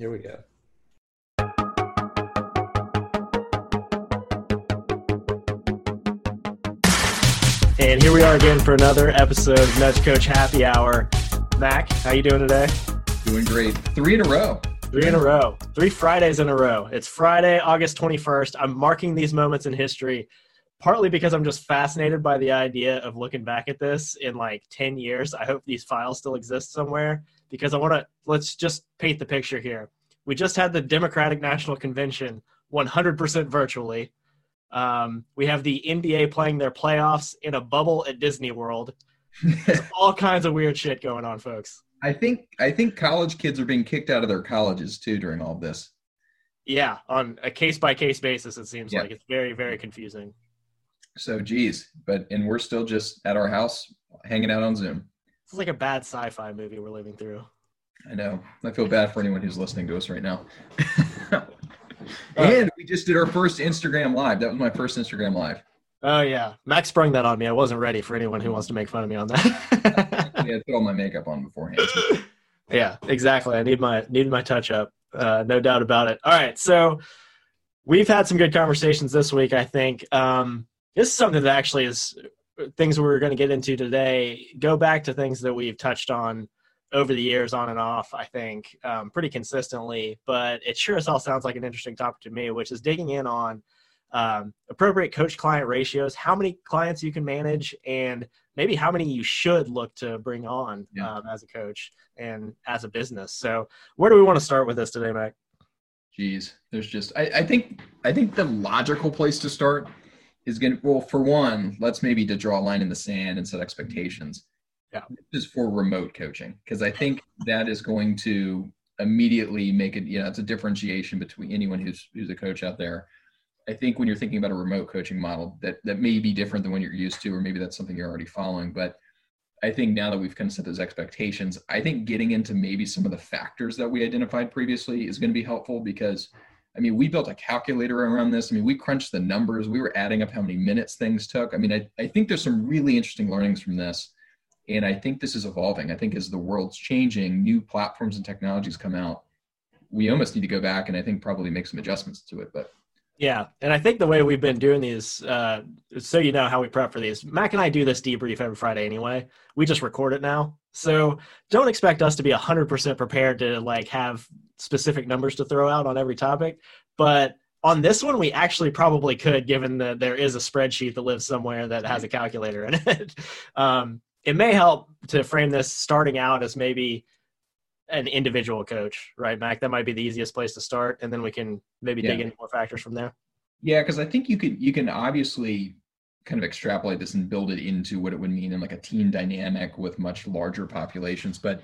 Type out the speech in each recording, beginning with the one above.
Here we go. And here we are again for another episode of Nudge Coach Happy Hour. Mac, how you doing today? Doing great. Three in a row. Three in a row. Three Fridays in a row. It's Friday, August 21st. I'm marking these moments in history partly because I'm just fascinated by the idea of looking back at this in like 10 years. I hope these files still exist somewhere because I want to let's just paint the picture here. We just had the Democratic National Convention 100% virtually. Um, we have the NBA playing their playoffs in a bubble at Disney World. There's all kinds of weird shit going on, folks. I think I think college kids are being kicked out of their colleges too during all this. Yeah, on a case by case basis, it seems yeah. like it's very very confusing. So, geez, but and we're still just at our house hanging out on Zoom. It's like a bad sci-fi movie we're living through. I know. I feel bad for anyone who's listening to us right now. and we just did our first Instagram live. That was my first Instagram live. Oh yeah, Max sprung that on me. I wasn't ready for anyone who wants to make fun of me on that. yeah, put all my makeup on beforehand. yeah, exactly. I need my need my touch up. Uh, no doubt about it. All right, so we've had some good conversations this week. I think um, this is something that actually is things we're going to get into today. Go back to things that we've touched on over the years on and off, I think, um, pretty consistently. But it sure as hell sounds like an interesting topic to me, which is digging in on um, appropriate coach client ratios, how many clients you can manage, and maybe how many you should look to bring on yeah. um, as a coach and as a business. So, where do we want to start with this today, Mac? Geez, there's just I, I think I think the logical place to start is going to well for one let's maybe to draw a line in the sand and set expectations yeah. This is for remote coaching because I think that is going to immediately make it. You know, it's a differentiation between anyone who's who's a coach out there. I think when you're thinking about a remote coaching model, that that may be different than what you're used to, or maybe that's something you're already following. But I think now that we've kind of set those expectations, I think getting into maybe some of the factors that we identified previously is going to be helpful because I mean, we built a calculator around this. I mean, we crunched the numbers. We were adding up how many minutes things took. I mean, I, I think there's some really interesting learnings from this and I think this is evolving. I think as the world's changing, new platforms and technologies come out, we almost need to go back and I think probably make some adjustments to it. But yeah, and I think the way we've been doing these, uh, so you know how we prep for these. Mac and I do this debrief every Friday anyway. We just record it now, so don't expect us to be hundred percent prepared to like have specific numbers to throw out on every topic. But on this one, we actually probably could, given that there is a spreadsheet that lives somewhere that has a calculator in it. um, it may help to frame this starting out as maybe an individual coach, right, Mac? That might be the easiest place to start, and then we can maybe yeah. dig into more factors from there. Yeah, because I think you could you can obviously kind of extrapolate this and build it into what it would mean in like a team dynamic with much larger populations. But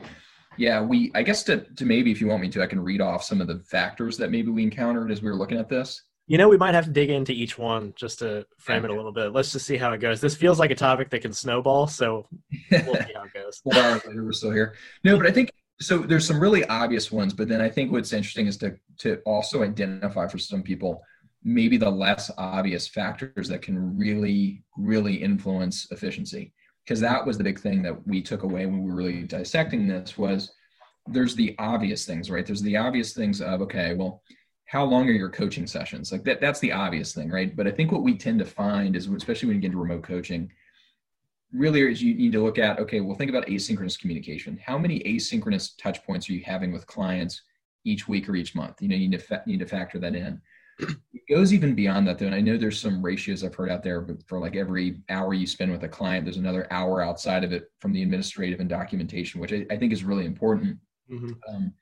yeah, we I guess to to maybe if you want me to, I can read off some of the factors that maybe we encountered as we were looking at this. You know, we might have to dig into each one just to frame it a little bit. Let's just see how it goes. This feels like a topic that can snowball, so we'll see how it goes. we're still here. No, but I think so. There's some really obvious ones, but then I think what's interesting is to to also identify for some people maybe the less obvious factors that can really really influence efficiency because that was the big thing that we took away when we were really dissecting this was there's the obvious things right there's the obvious things of okay well how long are your coaching sessions? Like that, that's the obvious thing, right? But I think what we tend to find is, especially when you get into remote coaching, really is you need to look at, okay, well, think about asynchronous communication. How many asynchronous touch points are you having with clients each week or each month? You know, you need to, fa- need to factor that in. It goes even beyond that, though. And I know there's some ratios I've heard out there, but for like every hour you spend with a client, there's another hour outside of it from the administrative and documentation, which I, I think is really important. Mm-hmm. Um,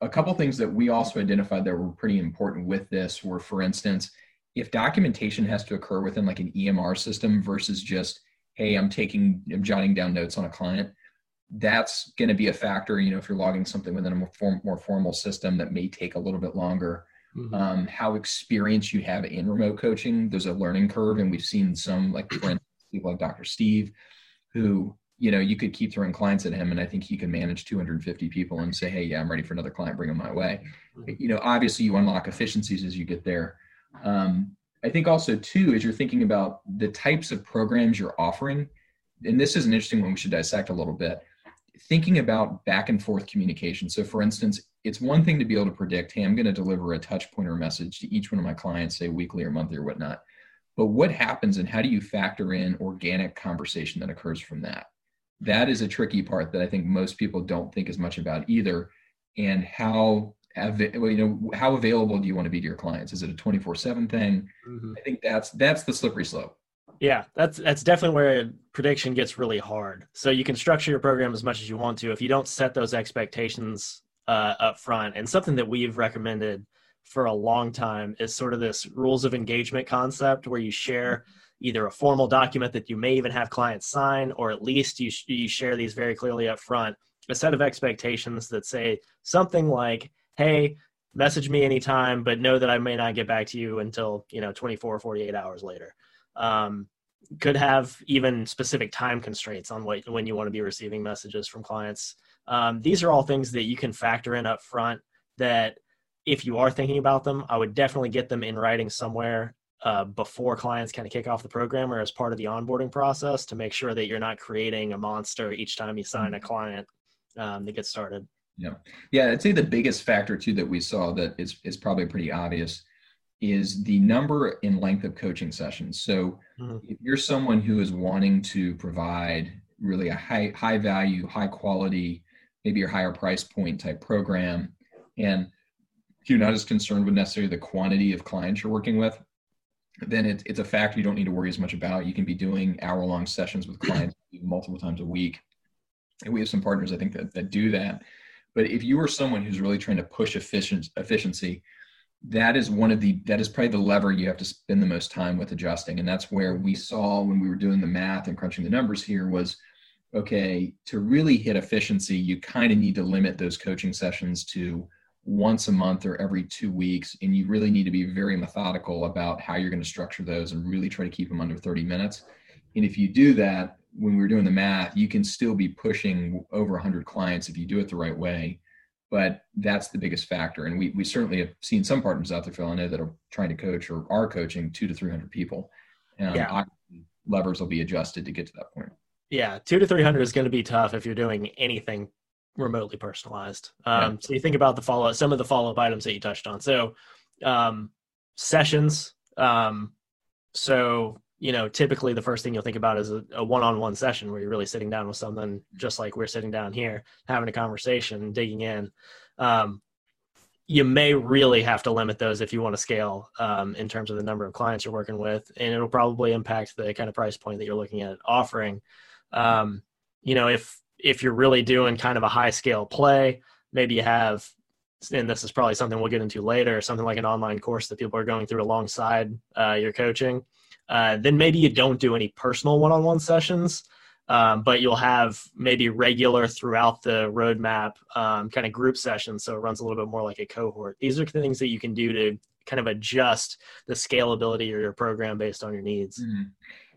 a couple things that we also identified that were pretty important with this were, for instance, if documentation has to occur within like an EMR system versus just, hey, I'm taking, I'm jotting down notes on a client, that's going to be a factor. You know, if you're logging something within a more, form, more formal system that may take a little bit longer. Mm-hmm. Um, how experienced you have in remote coaching, there's a learning curve, and we've seen some like for instance, people like Dr. Steve, who you know, you could keep throwing clients at him, and I think he could manage 250 people and say, "Hey, yeah, I'm ready for another client. Bring them my way." You know, obviously, you unlock efficiencies as you get there. Um, I think also too, as you're thinking about the types of programs you're offering, and this is an interesting one we should dissect a little bit. Thinking about back and forth communication. So, for instance, it's one thing to be able to predict, hey, I'm going to deliver a touch point or message to each one of my clients, say weekly or monthly or whatnot. But what happens and how do you factor in organic conversation that occurs from that? That is a tricky part that I think most people don't think as much about either. And how you know how available do you want to be to your clients? Is it a 24/7 thing? Mm-hmm. I think that's that's the slippery slope. Yeah, that's that's definitely where prediction gets really hard. So you can structure your program as much as you want to. If you don't set those expectations uh, up front, and something that we've recommended for a long time is sort of this rules of engagement concept, where you share either a formal document that you may even have clients sign, or at least you you share these very clearly up front. A set of expectations that say something like, "Hey, message me anytime, but know that I may not get back to you until you know 24 or 48 hours later." um, could have even specific time constraints on what, when you want to be receiving messages from clients. Um, these are all things that you can factor in up front that if you are thinking about them, I would definitely get them in writing somewhere uh, before clients kind of kick off the program or as part of the onboarding process to make sure that you're not creating a monster each time you sign a mm-hmm. client um, to get started. Yeah, yeah. I'd say the biggest factor too that we saw that is is probably pretty obvious is the number and length of coaching sessions. So mm-hmm. if you're someone who is wanting to provide really a high high value, high quality, maybe your higher price point type program, and you're not as concerned with necessarily the quantity of clients you're working with, then it, it's a factor you don't need to worry as much about. You can be doing hour long sessions with clients multiple times a week. And we have some partners, I think, that, that do that. But if you are someone who's really trying to push efficient, efficiency, that is one of the that is probably the lever you have to spend the most time with adjusting and that's where we saw when we were doing the math and crunching the numbers here was okay to really hit efficiency you kind of need to limit those coaching sessions to once a month or every two weeks and you really need to be very methodical about how you're going to structure those and really try to keep them under 30 minutes and if you do that when we were doing the math you can still be pushing over 100 clients if you do it the right way but that's the biggest factor. And we, we certainly have seen some partners out there, Phil, I know that are trying to coach or are coaching two to 300 people. And yeah. levers will be adjusted to get to that point. Yeah. Two to 300 is going to be tough if you're doing anything remotely personalized. Um, yeah. So you think about the follow up some of the follow up items that you touched on. So um, sessions. Um, so you know, typically the first thing you'll think about is a, one-on-one session where you're really sitting down with someone, just like we're sitting down here, having a conversation, digging in. Um, you may really have to limit those if you want to scale um, in terms of the number of clients you're working with, and it'll probably impact the kind of price point that you're looking at offering. Um, you know, if if you're really doing kind of a high scale play, maybe you have, and this is probably something we'll get into later, something like an online course that people are going through alongside uh, your coaching uh, then maybe you don't do any personal one-on-one sessions, um, but you'll have maybe regular throughout the roadmap um, kind of group sessions. So it runs a little bit more like a cohort. These are things that you can do to kind of adjust the scalability of your program based on your needs. Mm-hmm.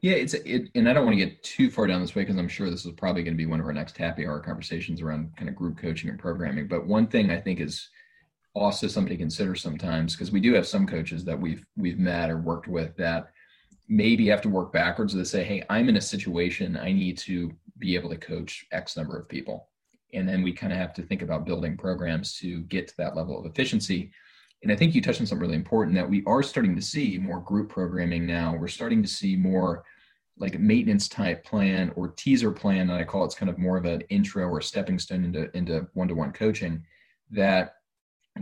Yeah, it's it, and I don't want to get too far down this way because I'm sure this is probably going to be one of our next happy hour conversations around kind of group coaching and programming. But one thing I think is also something to consider sometimes because we do have some coaches that we've we've met or worked with that maybe have to work backwards to say, hey, I'm in a situation I need to be able to coach X number of people. And then we kind of have to think about building programs to get to that level of efficiency. And I think you touched on something really important that we are starting to see more group programming now. We're starting to see more like a maintenance type plan or teaser plan and I call it's kind of more of an intro or stepping stone into into one-to-one coaching that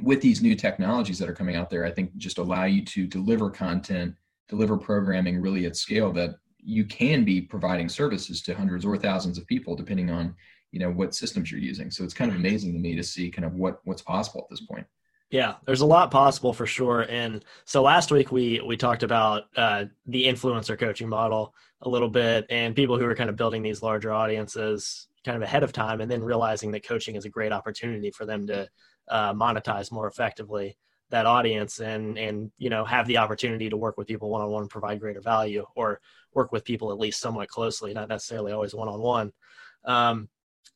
with these new technologies that are coming out there, I think just allow you to deliver content deliver programming really at scale that you can be providing services to hundreds or thousands of people depending on you know what systems you're using so it's kind of amazing to me to see kind of what what's possible at this point yeah there's a lot possible for sure and so last week we we talked about uh, the influencer coaching model a little bit and people who are kind of building these larger audiences kind of ahead of time and then realizing that coaching is a great opportunity for them to uh, monetize more effectively that audience and and you know have the opportunity to work with people one on one provide greater value or work with people at least somewhat closely not necessarily always one on one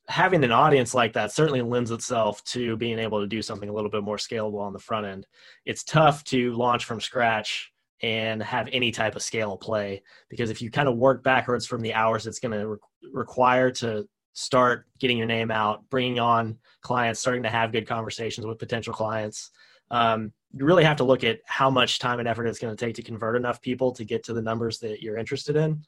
having an audience like that certainly lends itself to being able to do something a little bit more scalable on the front end it's tough to launch from scratch and have any type of scale play because if you kind of work backwards from the hours it's going to re- require to start getting your name out, bringing on clients, starting to have good conversations with potential clients. Um, you really have to look at how much time and effort it's going to take to convert enough people to get to the numbers that you're interested in.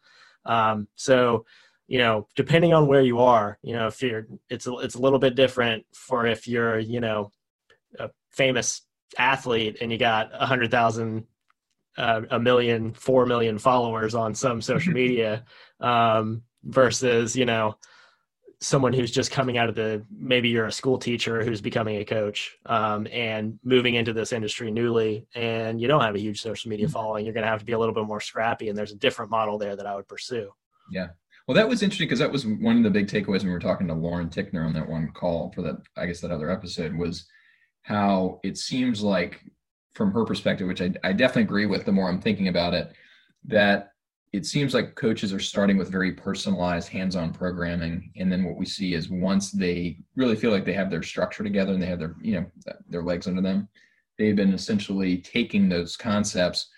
Um, so, you know, depending on where you are, you know, if you're, it's a, it's a little bit different for if you're, you know, a famous athlete and you got a hundred thousand, uh, a million, four million followers on some social media, um, versus, you know, someone who's just coming out of the maybe you're a school teacher who's becoming a coach um, and moving into this industry newly and you don't have a huge social media mm-hmm. following you're going to have to be a little bit more scrappy and there's a different model there that i would pursue yeah well that was interesting because that was one of the big takeaways when we were talking to lauren tickner on that one call for that i guess that other episode was how it seems like from her perspective which i, I definitely agree with the more i'm thinking about it that it seems like coaches are starting with very personalized hands-on programming. And then what we see is once they really feel like they have their structure together and they have their you know their legs under them they've been essentially taking those concepts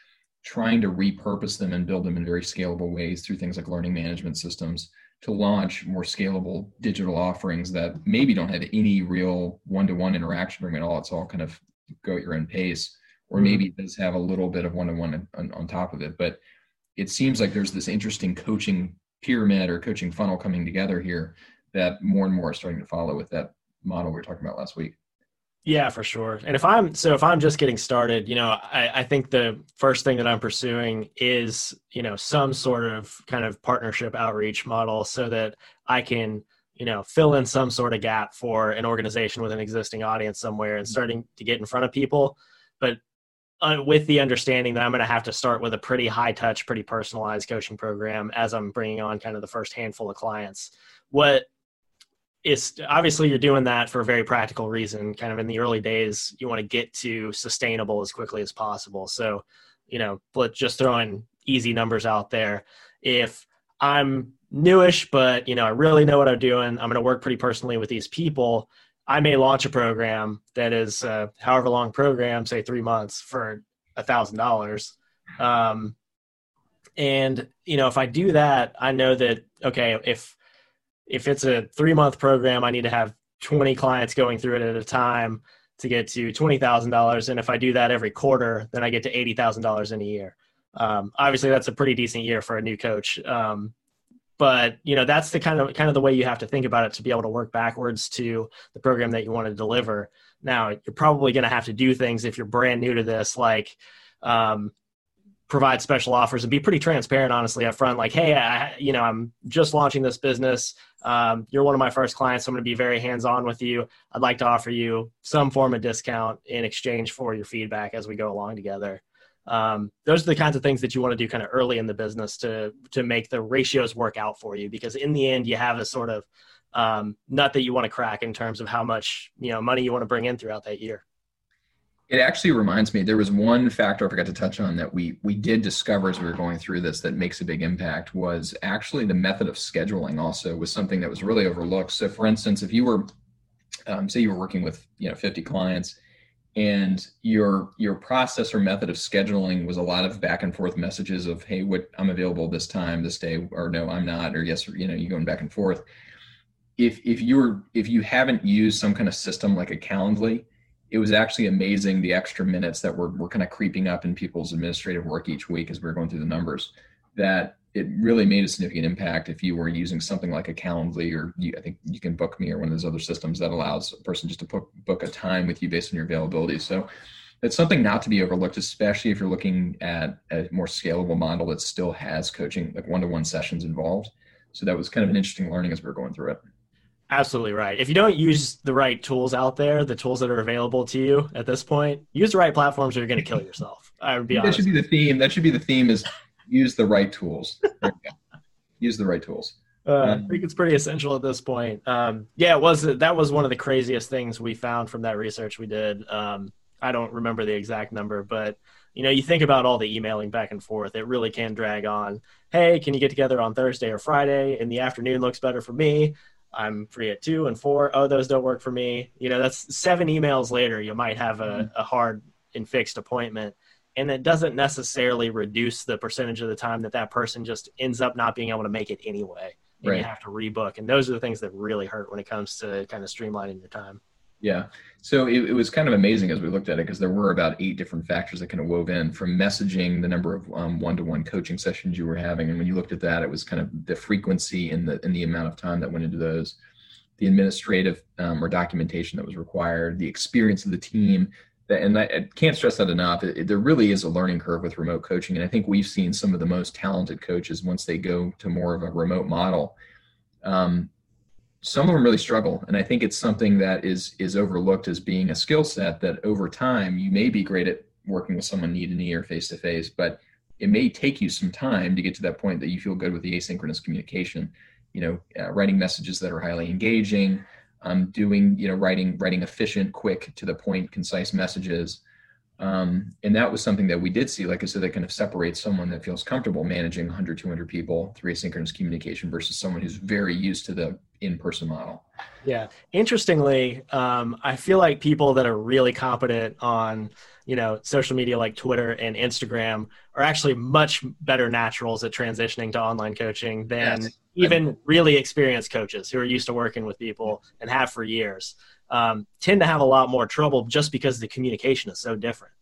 trying to repurpose them and build them in very scalable ways through things like learning management systems to launch more scalable digital offerings that maybe don't have any real one-to-one interaction room at all it's all kind of go at your own pace or mm-hmm. maybe it does have a little bit of one-to-one on, on top of it but it seems like there's this interesting coaching pyramid or coaching funnel coming together here that more and more are starting to follow with that model we were talking about last week. Yeah, for sure. And if I'm so if I'm just getting started, you know, I, I think the first thing that I'm pursuing is, you know, some sort of kind of partnership outreach model so that I can, you know, fill in some sort of gap for an organization with an existing audience somewhere and starting to get in front of people. But uh, with the understanding that I'm going to have to start with a pretty high touch, pretty personalized coaching program as I'm bringing on kind of the first handful of clients. What is obviously you're doing that for a very practical reason. Kind of in the early days, you want to get to sustainable as quickly as possible. So, you know, but just throwing easy numbers out there. If I'm newish, but you know, I really know what I'm doing. I'm going to work pretty personally with these people. I may launch a program that is uh, however long program, say three months for a thousand dollars. Um, and you know, if I do that, I know that okay, if if it's a three month program, I need to have 20 clients going through it at a time to get to $20,000. And if I do that every quarter, then I get to $80,000 in a year. Um, obviously, that's a pretty decent year for a new coach. Um, but you know that's the kind of kind of the way you have to think about it to be able to work backwards to the program that you want to deliver now you're probably going to have to do things if you're brand new to this like um, provide special offers and be pretty transparent honestly up front. Like hey I, you know i'm just launching this business. Um, you're one of my first clients so i'm going to be very hands-on with you. I'd like to offer you some form of discount in exchange for your feedback as we go along together. Um, those are the kinds of things that you want to do kind of early in the business to to make the ratios work out for you because in the end you have a sort of um, nut that you want to crack in terms of how much you know money you want to bring in throughout that year it actually reminds me there was one factor i forgot to touch on that we we did discover as we were going through this that makes a big impact was actually the method of scheduling also was something that was really overlooked. So for instance if you were um, say you were working with you know 50 clients and your your process or method of scheduling was a lot of back and forth messages of hey what i'm available this time this day or no i'm not or yes or you know you going back and forth. If if you're if you haven't used some kind of system like a calendly it was actually amazing the extra minutes that were, were kind of creeping up in people's administrative work each week as we were going through the numbers that it really made a significant impact if you were using something like a Calendly or you, I think YouCanBook.me or one of those other systems that allows a person just to book, book a time with you based on your availability. So it's something not to be overlooked, especially if you're looking at a more scalable model that still has coaching, like one-to-one sessions involved. So that was kind of an interesting learning as we were going through it. Absolutely right. If you don't use the right tools out there, the tools that are available to you at this point, use the right platforms or you're going to kill yourself. I would be honest. That should be the theme. That should be the theme is use the right tools. use the right tools. Uh, I think it's pretty essential at this point. Um, yeah, it was that was one of the craziest things we found from that research we did. Um, I don't remember the exact number, but you know, you think about all the emailing back and forth. It really can drag on. Hey, can you get together on Thursday or Friday? In the afternoon looks better for me. I'm free at two and four. Oh, those don't work for me. You know, that's seven emails later. You might have a, mm-hmm. a hard and fixed appointment and it doesn't necessarily reduce the percentage of the time that that person just ends up not being able to make it anyway and Right. you have to rebook. And those are the things that really hurt when it comes to kind of streamlining your time. Yeah. So it, it was kind of amazing as we looked at it because there were about eight different factors that kind of wove in from messaging, the number of um, one-to-one coaching sessions you were having, and when you looked at that, it was kind of the frequency and the and the amount of time that went into those, the administrative um, or documentation that was required, the experience of the team. And I, I can't stress that enough. It, it- there really is a learning curve with remote coaching, and I think we've seen some of the most talented coaches once they go to more of a remote model. Um, some of them really struggle and i think it's something that is is overlooked as being a skill set that over time you may be great at working with someone knee to knee or face to face but it may take you some time to get to that point that you feel good with the asynchronous communication. You know uh, writing messages that are highly engaging um, doing you know writing writing efficient quick to the point concise messages um, and that was something that we did see like i said that kind of separates someone that feels comfortable managing 100 200 people through asynchronous communication versus someone who's very used to the in-person model Yeah. Interestingly, um, I feel like people that are really competent on, you know, social media like Twitter and Instagram are actually much better naturals at transitioning to online coaching than Yes. even really experienced coaches who are used to working with people and have for years. Um, tend to have a lot more trouble just because the communication is so different.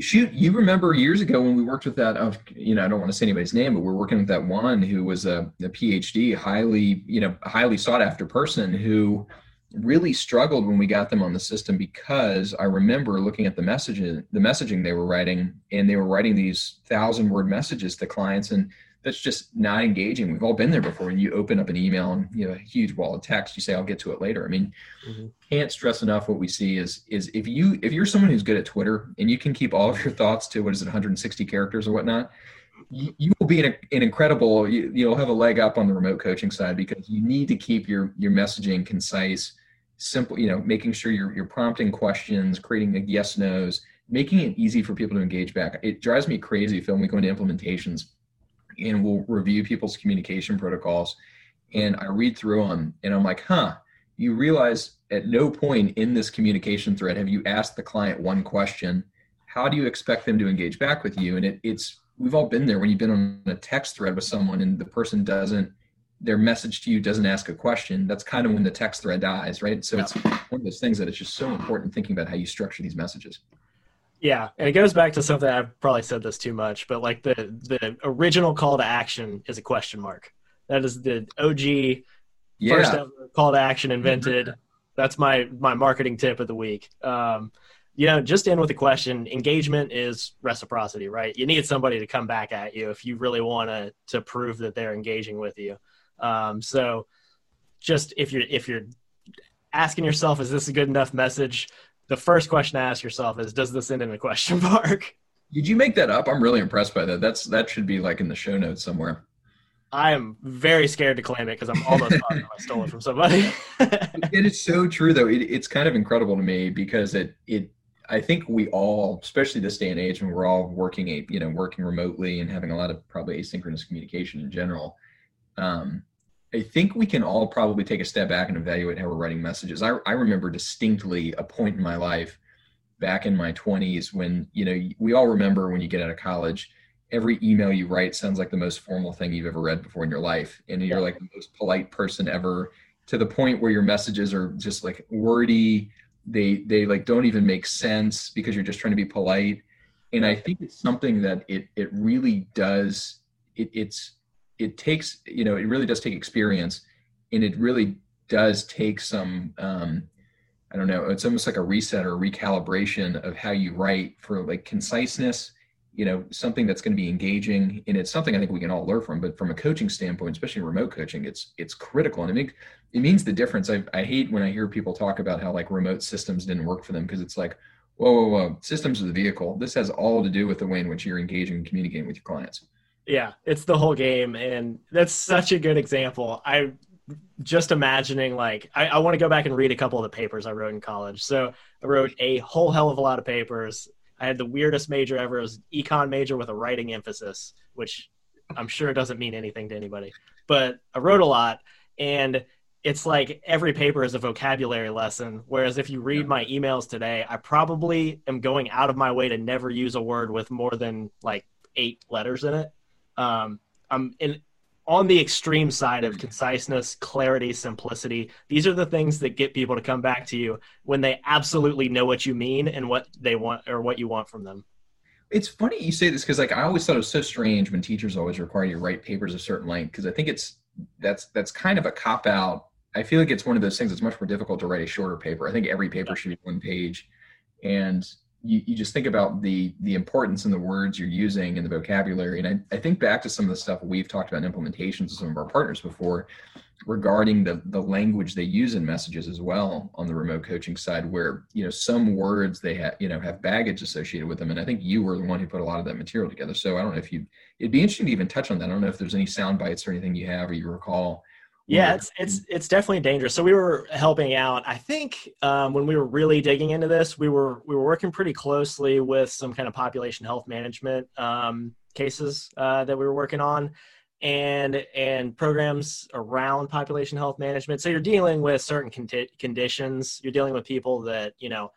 shoot you remember years ago when we worked with that uh, you know i don't want to say anybody's name but we're working with that one who was a, a phd highly you know highly sought after person who really struggled when we got them on the system because i remember looking at the messages the messaging they were writing and they were writing these thousand word messages to clients and that's just not engaging we've all been there before when you open up an email and you know a huge wall of text you say i'll get to it later i mean Mhm. can't stress enough what we see is is if you if you're someone who's good at Twitter and you can keep all of your thoughts to what is it 160 characters or whatnot, you, you will be an, an incredible you, you'll have a leg up on the remote coaching side because you need to keep your your messaging concise, simple. You know, making sure you're you're prompting questions, creating a yes nos, making it easy for people to engage back. It drives me crazy, Phil, when we go into implementations and we'll review people's communication protocols and I read through them and I'm like, huh, you realize at no point in this communication thread have you asked the client one question. How do you expect them to engage back with you? And it, it's, we've all been there when you've been on a text thread with someone and the person doesn't, their message to you doesn't ask a question. That's kind of when the text thread dies, right? So it's one of those things that it's just so important thinking about how you structure these messages. Yeah, and it goes back to something I've probably said this too much, but like the the original call to action is a question mark. That is the OG Yeah. first ever call to action invented. That's my my marketing tip of the week. Um, you know, just end with a question. Engagement is reciprocity, right? You need somebody to come back at you if you really want to to prove that they're engaging with you. Um, so, just if you're if you're asking yourself, is this a good enough message? The first question to ask yourself is, does this end in a question mark? Did you make that up? I'm really impressed by that. That's that should be like in the show notes somewhere. I am very scared to claim it because I'm almost positive I stole it from somebody. it is so true though. It, it's kind of incredible to me because it it I think we all, especially this day and age when we're all working a you know working remotely and having a lot of probably asynchronous communication in general. Um, I think we can all probably take a step back and evaluate how we're writing messages. I, I remember distinctly a point in my life back in my 20s when you know we all remember when you get out of college every email you write sounds like the most formal thing you've ever read before in your life and you're Yeah. like the most polite person ever to the point where your messages are just like wordy they they like don't even make sense because you're just trying to be polite and i think it's something that it it really does it it's it takes you know it really does take experience and it really does take some um i don't know it's almost like a reset or recalibration of how you write for like conciseness you know something that's going to be engaging and it's something i think we can all learn from but from a coaching standpoint especially remote coaching it's it's critical and it makes it means the difference. I, I hate when i hear people talk about how like remote systems didn't work for them because it's like whoa whoa whoa systems are the vehicle. This has all to do with the way in which you're engaging and communicating with your clients Yeah, it's the whole game, and that's such a good example. I just imagining like I, I want to go back and read a couple of the papers I wrote in college. So I wrote a whole hell of a lot of papers. I had the weirdest major ever. It was econ major with a writing emphasis, which I'm sure doesn't mean anything to anybody. But I wrote a lot, and it's like every paper is a vocabulary lesson. Whereas if you read my emails today, I probably am going out of my way to never use a word with more than like eight letters in it. Um, I'm in on the extreme side of conciseness, clarity, simplicity. These are the things that get people to come back to you when they absolutely know what you mean and what they want or what you want from them. It's funny you say this because like I always thought it was so strange when teachers always require you to write papers of a certain length because I think it's that's that's kind of a cop out. I feel like it's one of those things that's much more difficult to write a shorter paper. I think every paper should be one page, and you, you just think about the the importance in the words you're using and the vocabulary. And I, I think back to some of the stuff we've talked about in implementations with some of our partners before regarding the the language they use in messages as well on the remote coaching side where you know some words they have you know have baggage associated with them. And i think you were the one who put a lot of that material together. So i don't know if you it'd be interesting to even touch on that. I don't know if there's any sound bites or anything you have or you recall yeah, it's it's it's definitely dangerous. So we were helping out. I think um, when we were really digging into this, we were we were working pretty closely with some kind of population health management um, cases uh, that we were working on, and and programs around population health management. So you're dealing with certain con- conditions. You're dealing with people that you know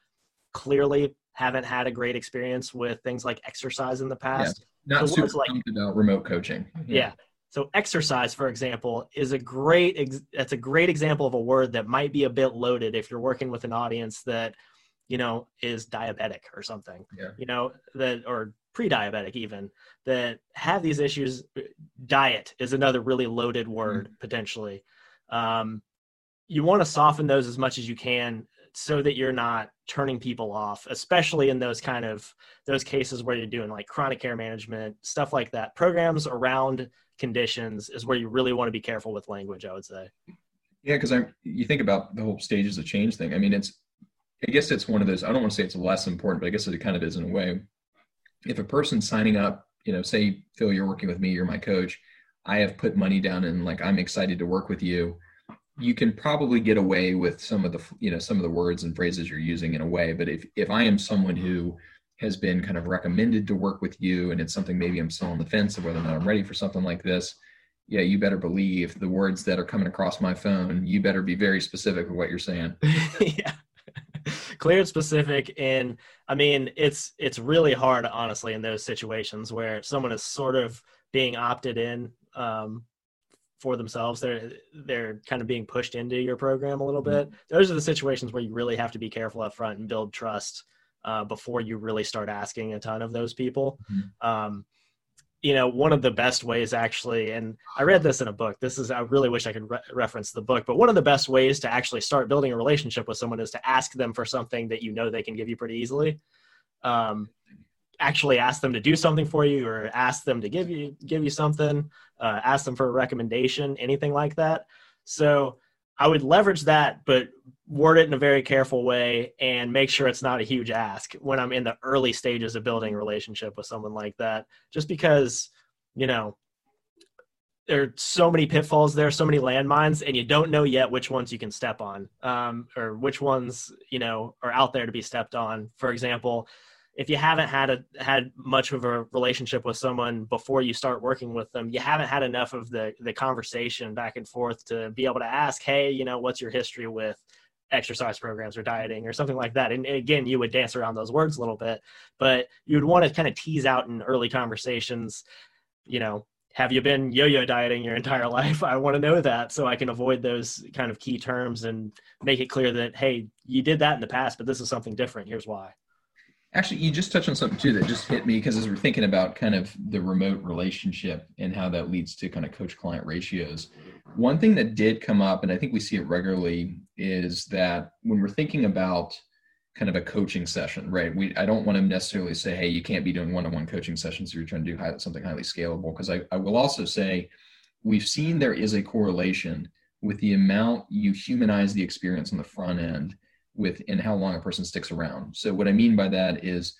clearly haven't had a great experience with things like exercise in the past. Yeah, not so super like, about remote coaching. yeah. yeah so exercise, for example, is a great that's a great example of a word that might be a bit loaded if you're working with an audience that you know is diabetic or something. Yeah. You know that or pre-diabetic even that have these issues. Diet is another really loaded word mm-hmm. potentially. Um, you want to soften those as much as you can so that you're not turning people off especially in those kind of those cases where you're doing like chronic care management stuff like that. Programs around conditions is where you really want to be careful with language i would say. Yeah because i you think about the whole stages of change thing. I mean it's i guess it's one of those i don't want to say it's less important but i guess it kind of is in a way. If a person's signing up you know say phil you're working with me you're my coach. I have put money down and like i'm excited to work with you you can probably get away with some of the you know some of the words and phrases you're using in a way but if if i am someone who has been kind of recommended to work with you and it's something maybe I'm still on the fence of whether or not I'm ready for something like this, yeah, you better believe the words that are coming across my phone, you better be very specific with what you're saying. yeah. Clear and specific. And I mean, it's it's really hard, honestly, in those situations where someone is sort of being opted in um, for themselves. They're they're kind of being pushed into your program a little mm-hmm. bit. Those are the situations where you really have to be careful up front and build trust uh, before you really start asking a ton of those people. Mm-hmm. Um, you know, one of the best ways actually, and I read this in a book. This is, I really wish I could re- reference the book, but one of the best ways to actually start building a relationship with someone is to ask them for something that you know they can give you pretty easily. Um, actually ask them to do something for you or ask them to give you give you something uh, ask them for a recommendation anything like that so I would leverage that, but word it in a very careful way and make sure it's not a huge ask when I'm in the early stages of building a relationship with someone like that. Just because, you know, there are so many pitfalls there, so many landmines, and you don't know yet which ones you can step on, um, or which ones you know are out there to be stepped on. For example, if you haven't had a had much of a relationship with someone before you start working with them you haven't had enough of the the conversation back and forth to be able to ask hey you know what's your history with exercise programs or dieting? or something like that. And, and again you would dance around those words a little bit but you'd want to kind of tease out in early conversations you know have you been yo-yo dieting your entire life? I want to know that so i can avoid those kind of key terms and make it clear that hey you did that in the past but this is something different. Here's why Actually, you just touched on something too that just hit me because as we're thinking about kind of the remote relationship and how that leads to kind of coach client ratios, one thing that did come up, and I think we see it regularly, is that when we're thinking about kind of a coaching session, right? We I don't want to necessarily say, hey, you can't be doing one-on-one coaching sessions if you're trying to do high, something highly scalable. Because I, I will also say we've seen there is a correlation with the amount you humanize the experience on the front end with and how long a person sticks around. So what I mean by that is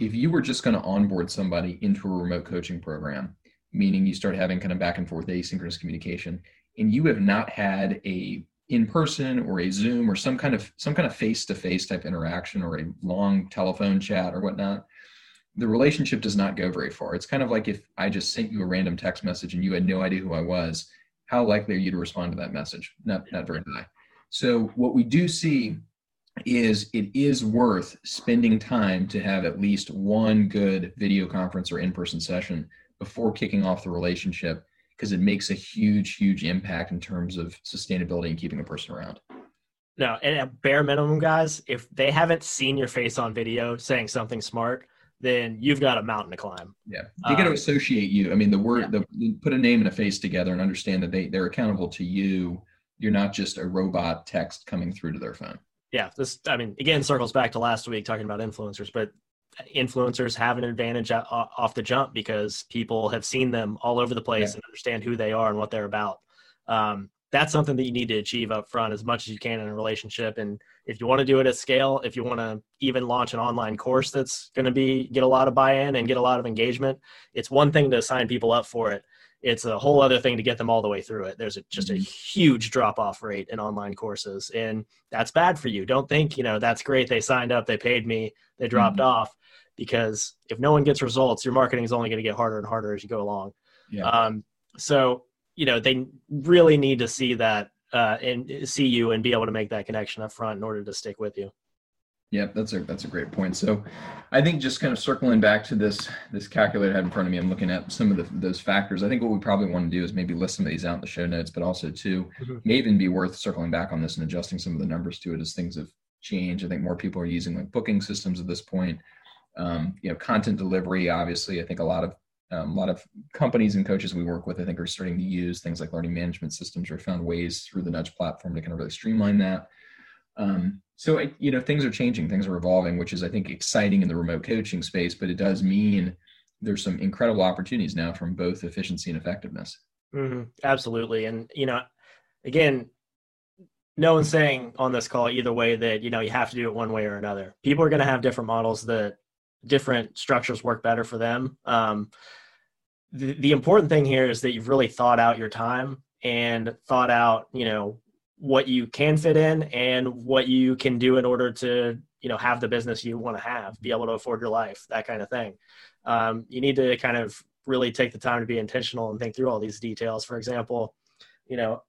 if you were just going to onboard somebody into a remote coaching program, meaning you start having kind of back and forth asynchronous communication, and you have not had a in person or a Zoom or some kind of some kind of face to face type interaction or a long telephone chat or whatnot, the relationship does not go very far. It's kind of like if I just sent you a random text message and you had no idea who I was. How likely are you to respond to that message? Not not very high. So what we do see is it is worth spending time to have at least one good video conference or in-person session before kicking off the relationship because it makes a huge, huge impact in terms of sustainability and keeping a person around. No, and at bare minimum, guys, if they haven't seen your face on video saying something smart, then you've got a mountain to climb. Yeah, they got to um, associate you. I mean, the word, yeah. the put a name and a face together, and understand that they they're accountable to you. You're not just a robot text coming through to their phone. Yeah, this. I mean, again, circles back to last week talking about influencers, but influencers have an advantage off the jump because people have seen them all over the place yeah. and understand who they are and what they're about. Um, that's something that you need to achieve up front as much as you can in a relationship. And if you want to do it at scale, if you want to even launch an online course that's going to be get a lot of buy-in and get a lot of engagement, it's one thing to sign people up for it. It's a whole other thing to get them all the way through it. There's a, just a mm-hmm. huge drop-off rate in online courses, and that's bad for you. Don't think you know that's great. They signed up, they paid me, they dropped mm-hmm. off because if no one gets results, your marketing is only going to get harder and harder as you go along. Yeah. Um, so you know they really need to see that uh, and see you and be able to make that connection up front in order to stick with you. Yeah, that's a that's a great point. So, I think just kind of circling back to this this calculator I had in front of me, I'm looking at some of the, those factors. I think what we probably want to do is maybe list some of these out in the show notes, but also too mm-hmm. may even be worth circling back on this and adjusting some of the numbers to it as things have changed. I think more people are using like booking systems at this point. Um, you know, content delivery. Obviously, I think a lot of um, a lot of companies and coaches we work with, I think, are starting to use things like learning management systems or found ways through the Nudge platform to kind of really streamline that. Um, so, you know, things are changing, things are evolving, which is, I think, exciting in the remote coaching space, but it does mean there's some incredible opportunities now from both efficiency and effectiveness. Mm-hmm. Absolutely. And, you know, again, no one's saying on this call either way that, you know, you have to do it one way or another. People are going to have different models that different structures work better for them. Um, the, the important thing here is that you've really thought out your time and thought out, you know, what you can fit in and what you can do in order to, you know, have the business you want to have, be able to afford your life, that kind of thing. Um, you need to kind of really take the time to be intentional and think through all these details. For example, you know,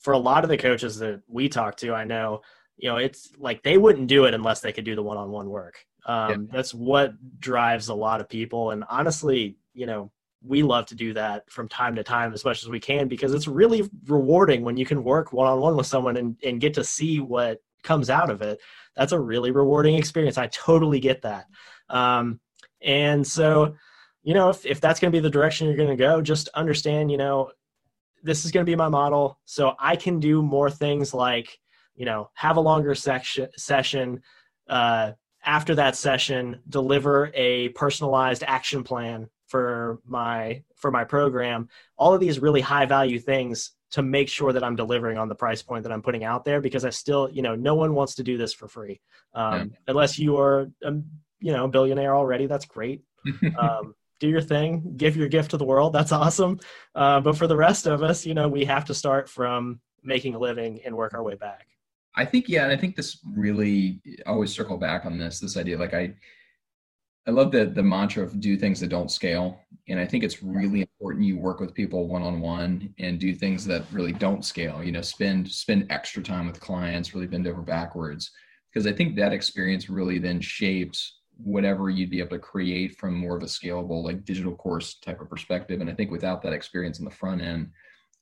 for a lot of the coaches that we talk to, I know, you know, it's like they wouldn't do it unless they could do the one-on-one work. Um, yeah. That's what drives a lot of people. And honestly, you know, we love to do that from time to time as much as we can because it's really rewarding when you can work one on one with someone and, and get to see what comes out of it. That's a really rewarding experience. I totally get that. Um, and so, you know, if, if that's going to be the direction you're going to go, just understand, you know, this is going to be my model. So I can do more things like, you know, have a longer section, session, uh, after that session deliver a personalized action plan for my for my program all of these really high value things to make sure that i'm delivering on the price point that i'm putting out there because i still you know no one wants to do this for free um, yeah. unless you are a you know billionaire already that's great um, do your thing give your gift to the world that's awesome uh, but for the rest of us you know we have to start from making a living and work our way back I think yeah, and I think this really always circle back on this this idea. Like I, I love the the mantra of do things that don't scale, and I think it's really mm-hmm. important you work with people one on one and do things that really don't scale. You know, spend spend extra time with clients, really bend over backwards, because I think that experience really then shapes whatever you'd be able to create from more of a scalable like digital course type of perspective. And I think without that experience in the front end,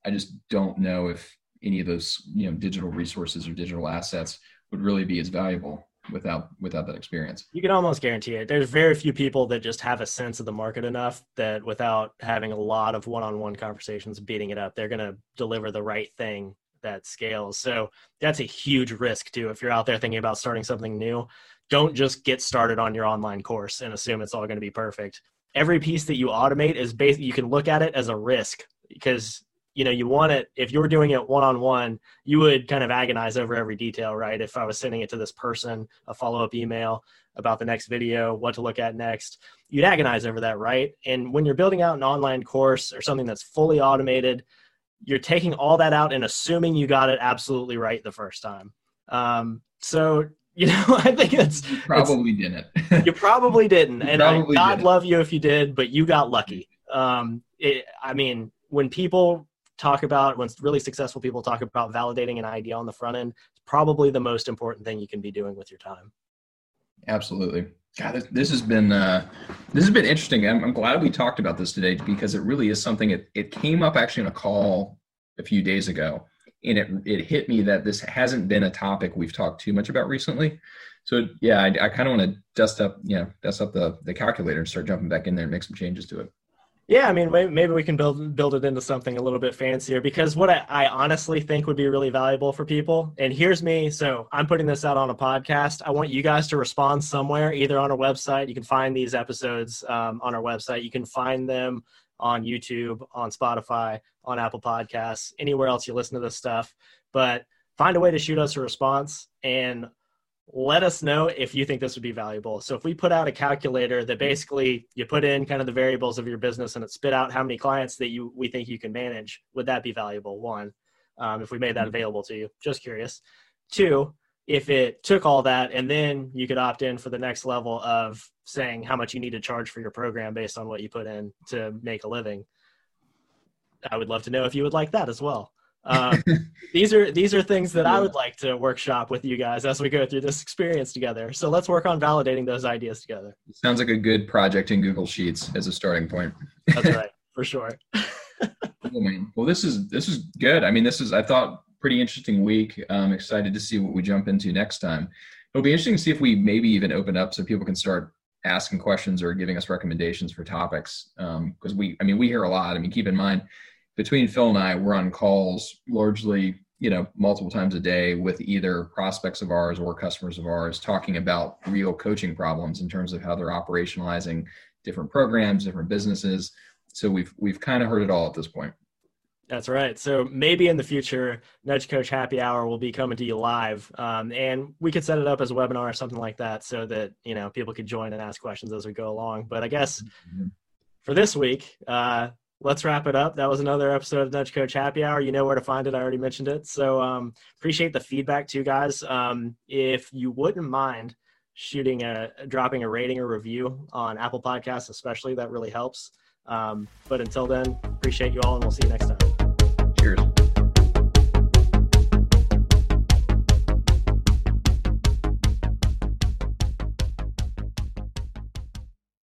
I just don't know if any of those you know digital resources or digital assets would really be as valuable without without that experience. You can almost guarantee it. There's very few people that just have a sense of the market enough that without having a lot of one-on-one conversations beating it up, they're going to deliver the right thing that scales. So that's a huge risk too. If you're out there thinking about starting something new, don't just get started on your online course and assume it's all going to be perfect. Every piece that you automate is basically you can look at it as a risk because you know you want it if you were doing it one on one you would kind of agonize over every detail right? If i was sending it to this person a follow-up email about the next video what to look at next you'd agonize over that right? And when you're building out an online course or something that's fully automated you're taking all that out and assuming you got it absolutely right the first time. Um, so you know i think it's you probably it's, didn't. You probably didn't and probably I, god didn't. love you if you did but you got lucky. Um, it, i mean when people talk about when really successful people talk about validating an idea on the front end it's probably the most important thing you can be doing with your time absolutely God, this, this has been uh, this has been interesting. I'm, I'm, glad we talked about this today because it really is something. It, it came up actually in a call a few days ago, and it it hit me that this hasn't been a topic we've talked too much about recently. So yeah, I, I kind of want to dust up, you know, dust up the the calculator and start jumping back in there and make some changes to it. Yeah, I mean, maybe we can build build it into something a little bit fancier because what I, I, honestly think would be really valuable for people. And here's me. So I'm putting this out on a podcast. I want you guys to respond somewhere, either on our website. You can find these episodes um, on our website. You can find them on YouTube, on Spotify, on Apple Podcasts, anywhere else you listen to this stuff. But find a way to shoot us a response and let us know if you think this would be valuable. So if we put out a calculator that basically you put in kind of the variables of your business and it spit out how many clients that you we think you can manage, would that be valuable? One, um, if we made that mm-hmm. available to you, just curious. Two, if it took all that and then you could opt in for the next level of saying how much you need to charge for your program based on what you put in to make a living. I would love to know if you would like that as well. Um, these are these are things that I would like to workshop with you guys as we go through this experience together. So let's work on validating those ideas together. Sounds like a good project in Google Sheets as a starting point. That's right, for sure. well, this is this is good. I mean, this is I thought pretty interesting week. I'm excited to see what we jump into next time. It'll be interesting to see if we maybe even open up so people can start asking questions or giving us recommendations for topics. Because um, we, I mean, we hear a lot. I mean, keep in mind between Phil and I, we're on calls largely, you know, multiple times a day with either prospects of ours or customers of ours talking about real coaching problems in terms of how they're operationalizing different programs, different businesses. So we've we've kind of heard it all at this point. That's right. So maybe in the future, Nudge Coach Happy Hour will be coming to you live, um, and we could set it up as a webinar or something like that, so that you know people could join and ask questions as we go along. But I guess mm-hmm. for this week, uh, let's wrap it up. That was another episode of Nudge Coach Happy Hour. You know where to find it. I already mentioned it. So um, appreciate the feedback too, guys. Um, if you wouldn't mind shooting a dropping a rating or review on Apple Podcasts, especially that really helps. Um, but until then, appreciate you all, and we'll see you next time. Cheers.